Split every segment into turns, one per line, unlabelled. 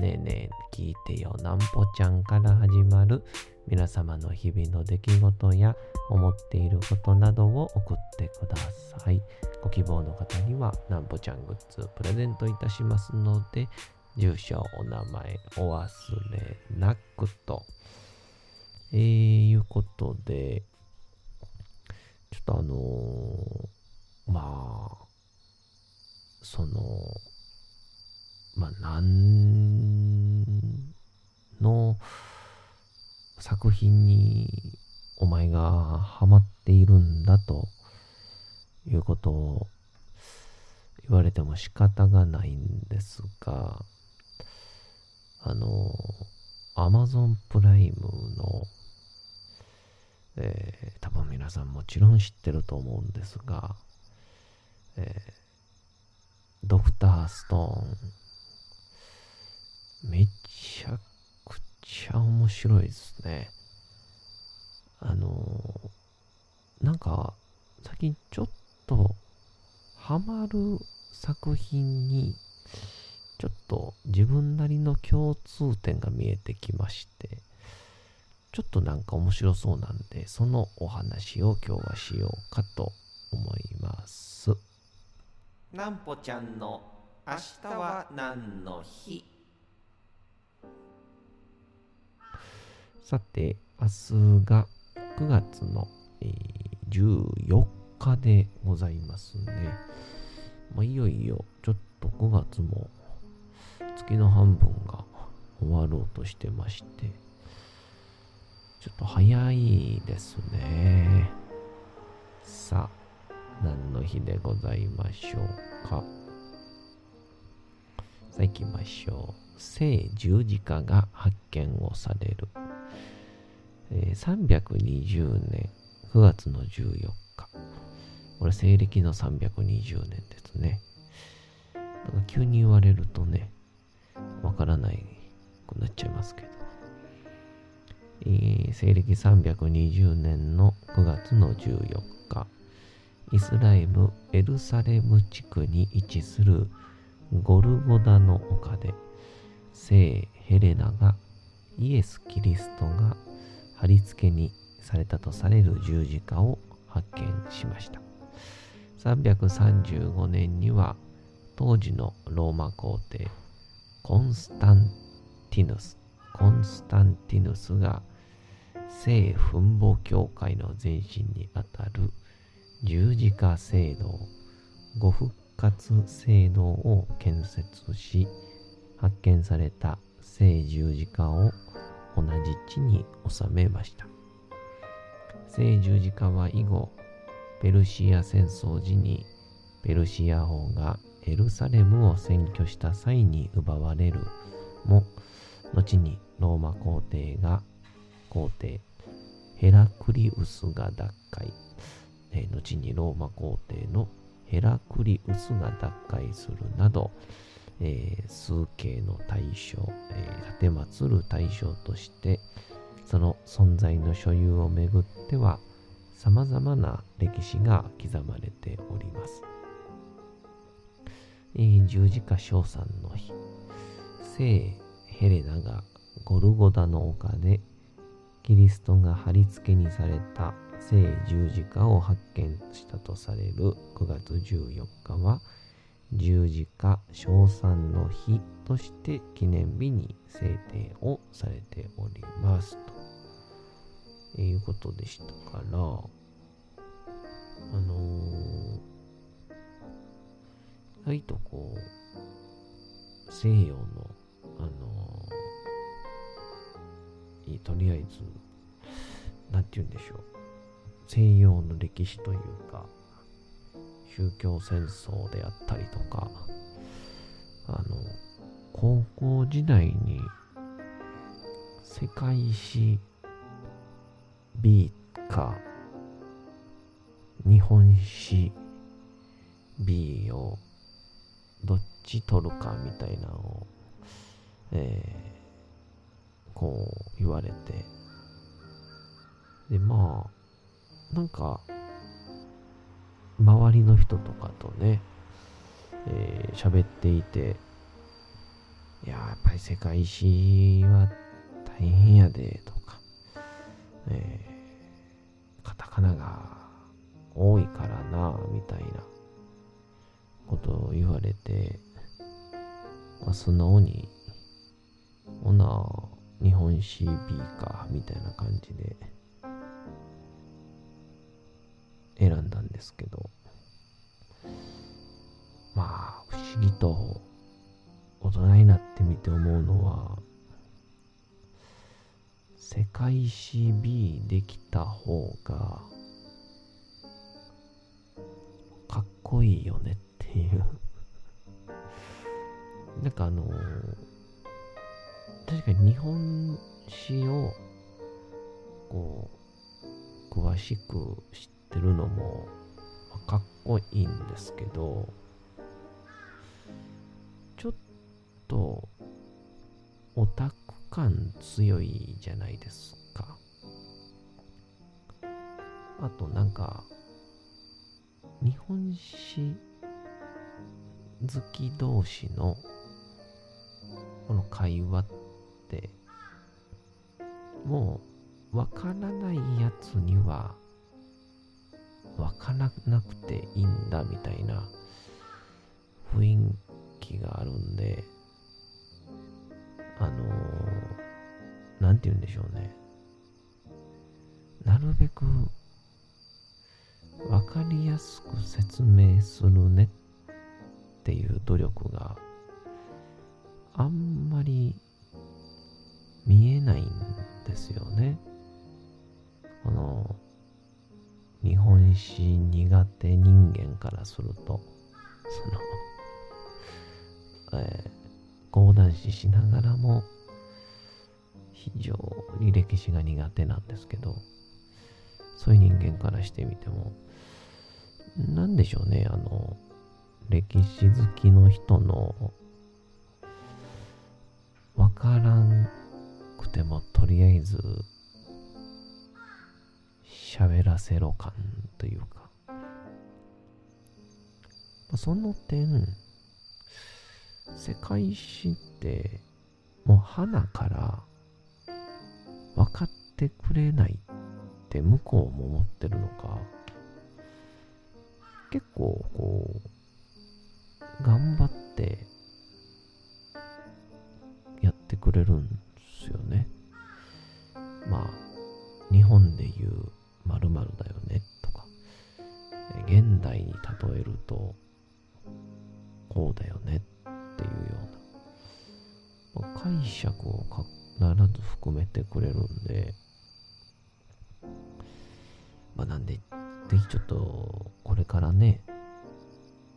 ねえねえ聞いてよなんぽちゃんから始まる皆様の日々の出来事や思っていることなどを送ってください。ご希望の方にはなんぽちゃんグッズプレゼントいたしますので、住所、お名前お忘れなくと。えー、いうことで、ちょっとあのーまあ、その、まあ、なんの作品にお前がハマっているんだということを言われても仕方がないんですが、あの、アマゾンプライムの、えー多分皆さんもちろん知ってると思うんですが、えードクターストーン、めちゃくちゃ面白いですね。あのーなんか、最近ちょっとハマる作品に、ちょっと自分なりの共通点が見えてきまして、ちょっとなんか面白そうなんで、そのお話を今日はしようかと思います。
なんぽちゃんの明日は何の日？
さて、明日が9月の、え14日でございますね。まあ、いよいよちょっと9月も月の半分が終わろうとしてまして、ちょっと早いですね。さあ、何の日でございましょうか。さあ行きましょう。聖十字架が発見をされる。え320年9月の14日。これ西暦の320年ですね。なんか急に言われるとね、わからないくなっちゃいますけど。えー西暦320年の9月の14日。イスラエル・エルサレム地区に位置するゴルゴダの丘で聖ヘレナがイエス・キリストが貼り付けにされたとされる十字架を発見しました。335年には当時のローマ皇帝コンスタンティヌス、コンスタンティヌスが聖墳墓教会の前身にあたる十字架聖堂、ご復活聖堂を建設し、発見された聖十字架を同じ地に収めました。聖十字架は以後、ペルシア戦争時にペルシア王がエルサレムを占拠した際に奪われるも、後にローマ皇帝が皇帝ヘラクリウスが奪回、え後にローマ皇帝のヘラクリウスが奪回するなど、えー数形の対象、えー、立て祀る対象として、その存在の所有をめぐっては、様々な歴史が刻まれております。えー十字架賞賛の日、聖ヘレナがゴルゴダの丘でキリストが貼り付けにされた聖十字架を発見したとされる9月14日は、十字架賞賛の日として記念日に制定をされておりますと。いうことでしたからあのー、意外とこう西洋のあのー、とりあえずなんて言うんでしょう。西洋の歴史というか宗教戦争であったりとかあの高校時代に世界史 B か日本史 B をどっち取るかみたいなのを、えー、こう言われて。でまあなんか周りの人とかとね、えー、喋っていて、いや、やっぱり世界史は大変やで、とか、えー、カタカナが多いからな、みたいなことを言われて、まあ、素直に、ほな、日本史 B か、みたいな感じで、選んだんですけど、と大人になってみて思うのは、世界史 B できた方が、かっこいいよねっていう。なんかあの確かに日本史を、こう、詳しく知ってるのもかっこいいんですけどとオタク感強いじゃないですか。あとなんか日本史好き同士のこの会話ってもうわからないやつにはわからなくていいんだみたいな雰囲気があるんで、あのー、なんて言うんでしょうね。なるべくわかりやすく説明するねっていう努力があんまり見えないんですよね。この日本史苦手人間からすると、その、えー、講談師しながらも、非常に歴史が苦手なんですけど、そういう人間からしてみても、なんでしょうね、あの、歴史好きの人の、わからんくてもとりあえず喋らせろ感というか、まその点、世界史ってもう花から分かってくれないって向こうも思ってるのか、結構こう、頑張ってやってくれるんですよね。まあ、日本でいう〇〇だよねとか、現代に例えると、こうだよね。って、解釈を必ず含めてくれるんで、まあなんで、ぜひちょっと、これからね、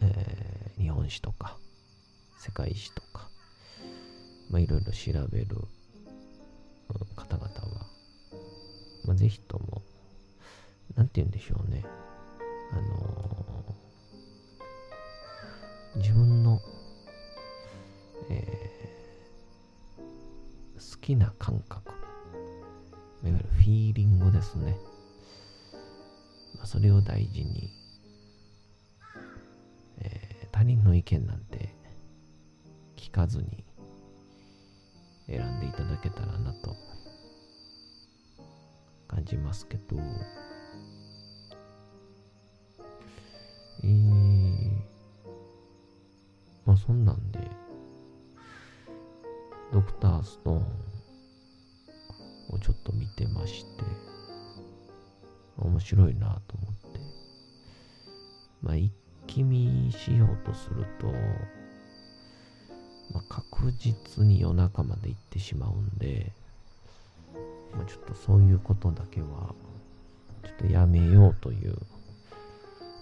えー、日本史とか、世界史とか、まあいろいろ調べる方々は、まあ、ぜひともなんて言うんでしょうね。あのー、自分の、えー、きな感覚、いわゆるフィーリングですね。まあ、それを大事に、えー、他人の意見なんて聞かずに選んでいただけたらなと感じますけど、えー、まあそんなんで、ドクターストーンてまして、面白いなと思って、まあ、一気見しようとすると、まあ、確実に夜中まで行ってしまうんで、まあ、ちょっとそういうことだけは、ちょっとやめようという、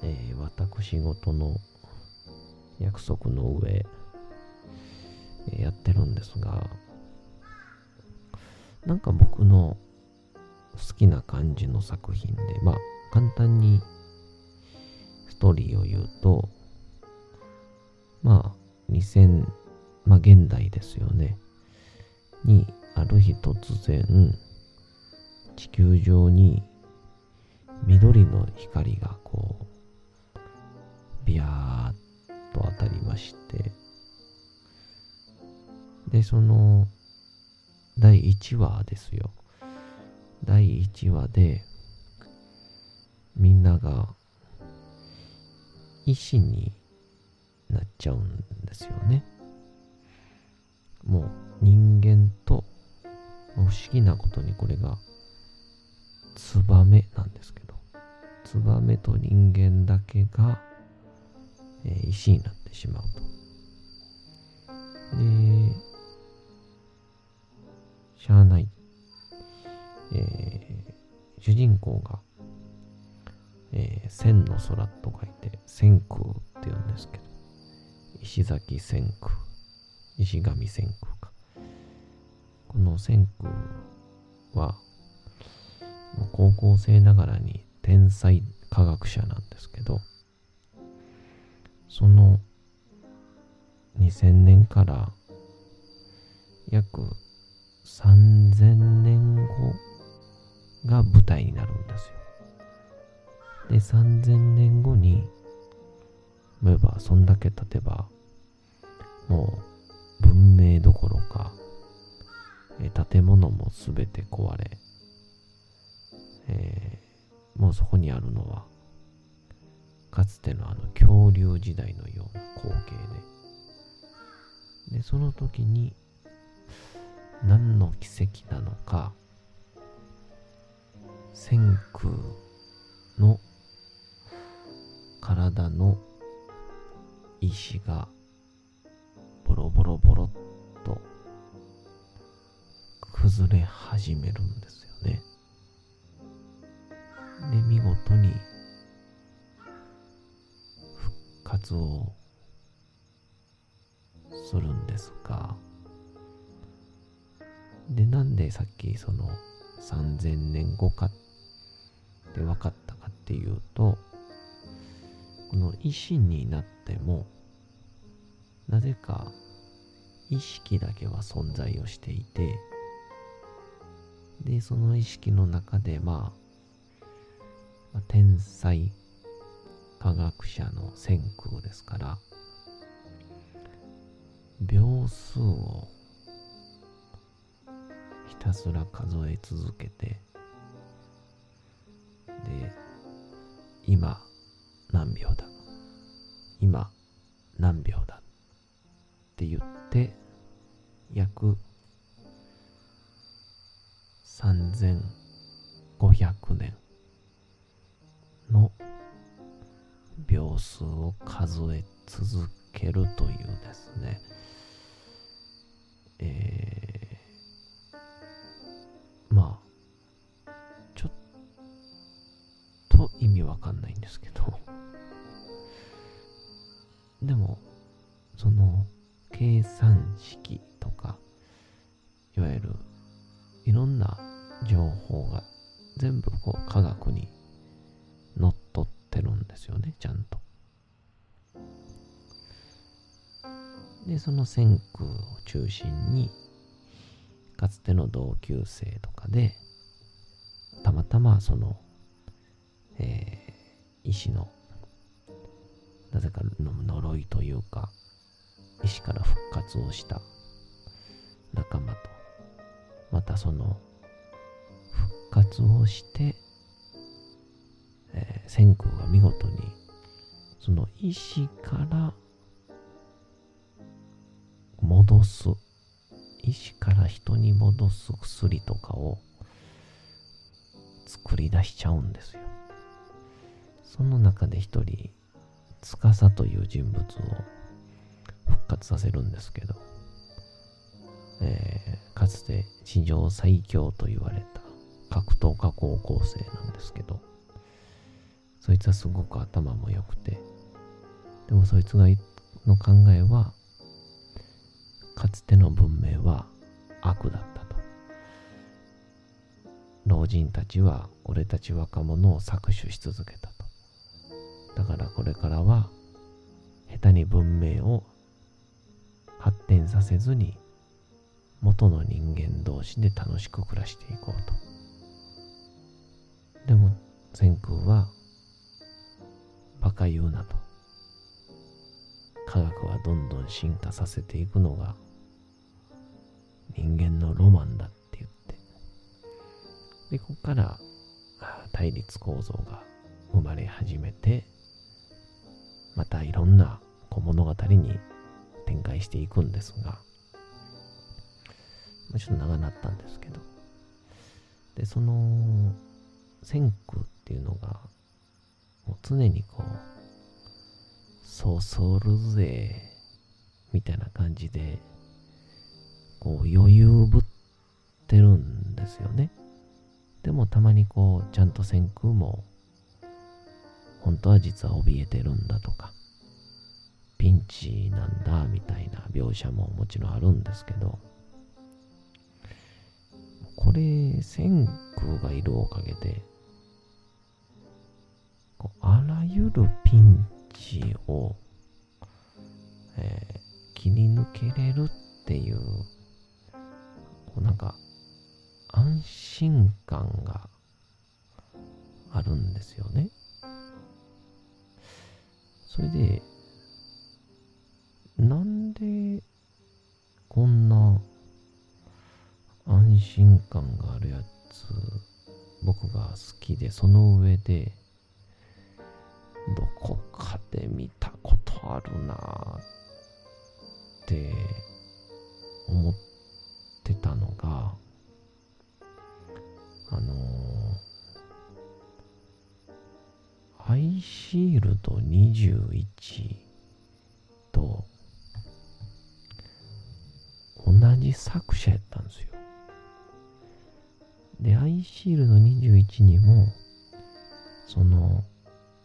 えー、私事の約束の上、やってるんですが、なんか僕の好きな感じの作品で、まあ、簡単にストーリーを言うと、まあ、2000、まあ、現代ですよね。に、ある日突然、地球上に緑の光がこう、ビヤーっと当たりまして、で、その、第1話ですよ。第1話で、みんなが、医師になっちゃうんですよね。もう人間と、不思議なことにこれが、ツバメなんですけど、ツバメと人間だけが、えー、石になってしまうと。で、しゃあない。えー、主人公が、えー、千の空と書いて、千空って言うんですけど、石崎千空、石神千空か。この千空は、高校生ながらに天才科学者なんですけど、その2000年から約3000年後が舞台になるんですよ。で、3000年後に、例えば、そんだけ経てば、もう文明どころか、え建物もすべて壊れ、えー、もうそこにあるのは、かつてのあの恐竜時代のような光景で、で、その時に、何の奇跡なのか、千空の体の石がボロボロボロっと崩れ始めるんですよね。で、見事に復活をするんですが、で、なんでさっきその3000年後かって分かったかっていうと、この意志になっても、なぜか意識だけは存在をしていて、で、その意識の中で、まあ、まあ、天才科学者の先空ですから、秒数をひたすら数え続けて、で、今何秒だ？今何秒だ？って言って、約3500年の秒数を数え続けるというですね、えーかんないんですけど、でも、その、計算式とか、いわゆる、いろんな情報が全部こう科学にのっとってるんですよね、ちゃんと。で、その線空を中心に、かつての同級生とかで、たまたまその、ー、医師の、なぜか呪いというか、医師から復活をした仲間と、またその、復活をして、えー、千空が見事に、その医師から戻す、意志から人に戻す薬とかを作り出しちゃうんですよ。その中で一人、司という人物を復活させるんですけど、えー、かつて史上最強と言われた格闘家高校生なんですけど、そいつはすごく頭も良くて、でもそいつがの考えは、かつての文明は悪だったと。老人たちは俺たち若者を搾取し続けた。だからこれからは下手に文明を発展させずに元の人間同士で楽しく暮らしていこうと。でも千空はバカ言うなと。科学はどんどん進化させていくのが人間のロマンだって言って。で、ここから対立構造が生まれ始めて、またいろんな小物語に展開していくんですが、ちょっと長なったんですけど、で、その、千空っていうのが、もう常にこう、そそるぜ、みたいな感じで、こう余裕ぶってるんですよね。でもたまにこう、ちゃんと先空も、本当は実は怯えてるんだとか、ピンチなんだみたいな描写ももちろんあるんですけど、これ、千空がいるおかげで、こうあらゆるピンチを、えー、切り抜けれるっていうこうなんか安心感があるんですよね。それで、なんでこんな安心感があるやつ僕が好きで、その上で、どこかで見たことあるなって思ってたのが、あのー、アイシールド21と同じ作者やったんですよ。で、アイシールド21にも、その、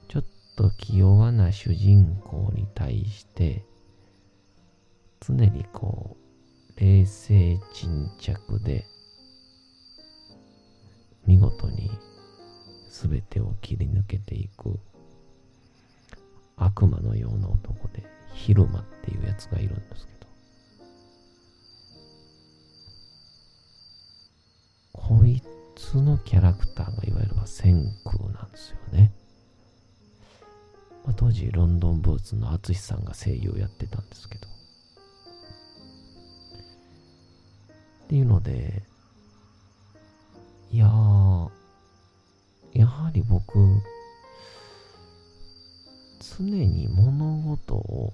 ちょっと気弱な主人公に対して、常にこう、冷静沈着で、見事に全てを切り抜けていく悪魔のような男で、昼間っていうやつがいるんですけど、こいつのキャラクターがいわゆる千空なんですよね。まあ、当時ロンドンブーツの淳さんが声優やってたんですけど。っていうので、いやー、やはり僕、常に物事を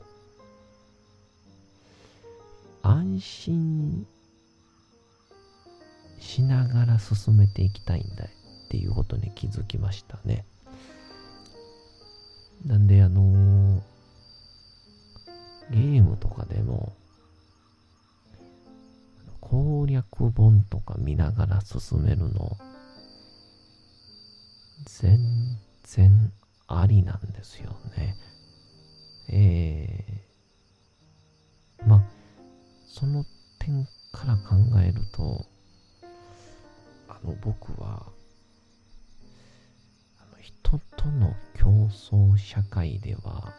安心しながら進めていきたいんだっていうことに気づきましたね。なんであのー、ゲームとかでも攻略本とか見ながら進めるの全然ありなんですよね。えー、まあ、その点から考えると、あの、僕は、あの人との競争社会では、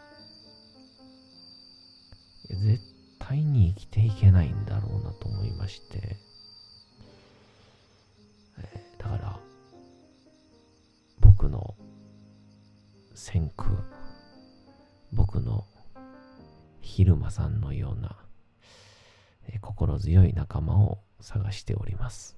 絶対に生きていけないんだろうなと思いまして、僕の先駆、僕の昼間さんのような、心強い仲間を探しております。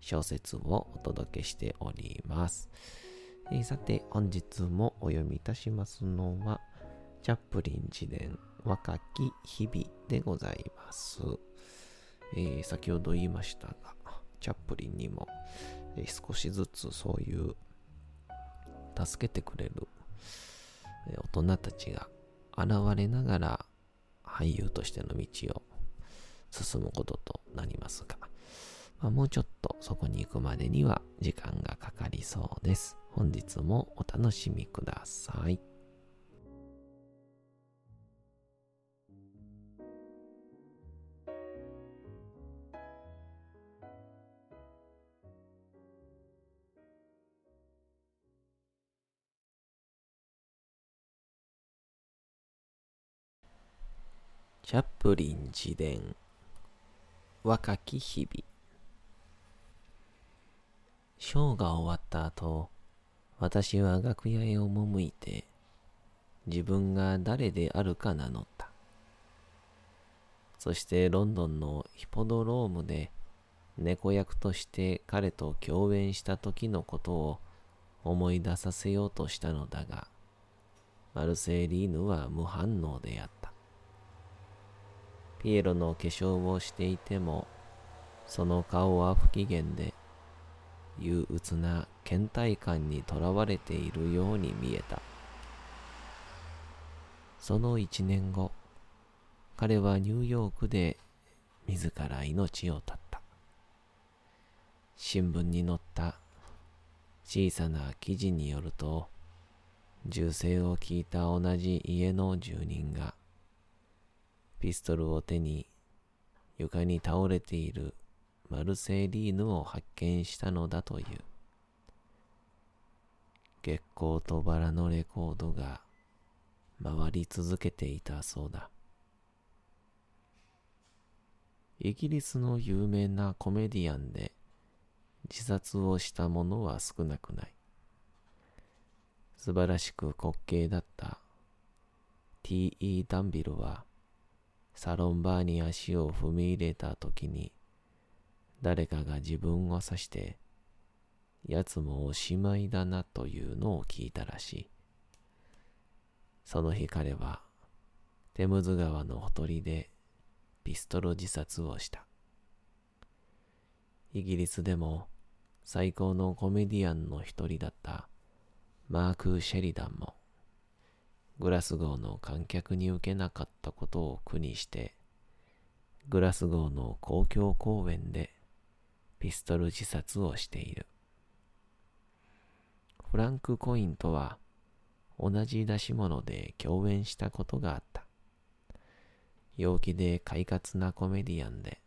小説をお届けしております。えー、さて、本日もお読みいたしますのは、チャップリン自伝若き日々でございます。えー、先ほど言いましたが、チャップリンにも、えー、少しずつそういう助けてくれる、えー、大人たちが現れながら俳優としての道を進むこととなりますが、まあ、もうちょっとそこに行くまでには時間がかかりそうです。本日もお楽しみください。チャップリン自伝若き日々ショーが終わった後私は楽屋へ赴いて自分が誰であるか名乗った。そしてロンドンのヒポドロームで猫役として彼と共演した時のことを思い出させようとしたのだがマルセリーヌは無反応であった。ピエロの化粧をしていても、その顔は不機嫌で、憂鬱な倦怠感にとらわれているように見えた。その一年後、彼はニューヨークで自ら命を絶った。新聞に載った小さな記事によると、銃声を聞いた同じ家の住人が、ピストルを手に床に倒れているマルセーリーヌを発見したのだという。月光とバラのレコードが回り続けていたそうだ。イギリスの有名なコメディアンで自殺をした者は少なくない。素晴らしく滑稽だった T.E. ダンビルはサロンバーに足を踏み入れた時に、誰かが自分を指して、奴もおしまいだなというのを聞いたらしい。その日彼は、テムズ川のほとりでピストル自殺をした。イギリスでも最高のコメディアンの一人だったマーク・シェリダンもグラスゴーの観客に受けなかったことを苦にして、グラスゴーの公共公園でピストル自殺をしている。フランク・コインとは同じ出し物で共演したことがあった。陽気で快活なコメディアンで、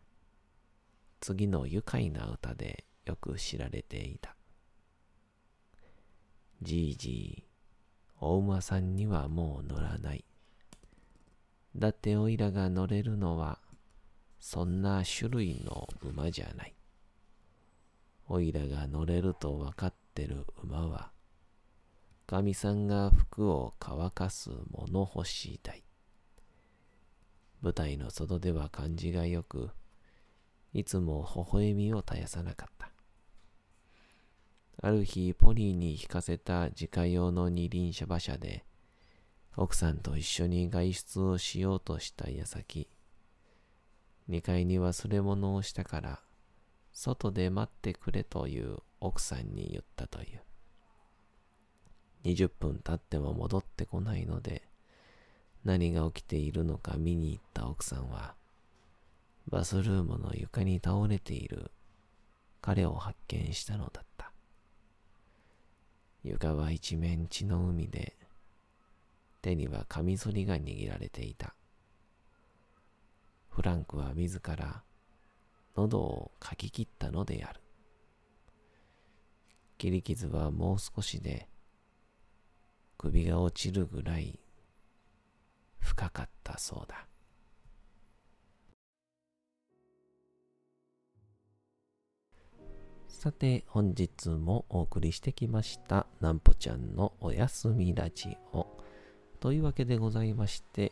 次の愉快な歌でよく知られていた。じいじい、お馬さんにはもう乗らない。だっておいらが乗れるのは、そんな種類の馬じゃない。おいらが乗れるとわかってる馬は、神さんが服を乾かす物干し台。舞台の外では感じがよく、いつも微笑みを絶やさなかった。ある日、ポニーに引かせた自家用の二輪車馬車で、奥さんと一緒に外出をしようとした矢先、2階に忘れ物をしたから、外で待ってくれという奥さんに言ったという。20分経っても戻ってこないので、何が起きているのか見に行った奥さんは、バスルームの床に倒れている彼を発見したのだった。床は一面血の海で、手にはカミソリが握られていた。フランクは自ら喉をかき切ったのである。切り傷はもう少しで首が落ちるぐらい深かったそうだ。さて本日もお送りしてきましたなんぽちゃんのおやすみラジオというわけでございまして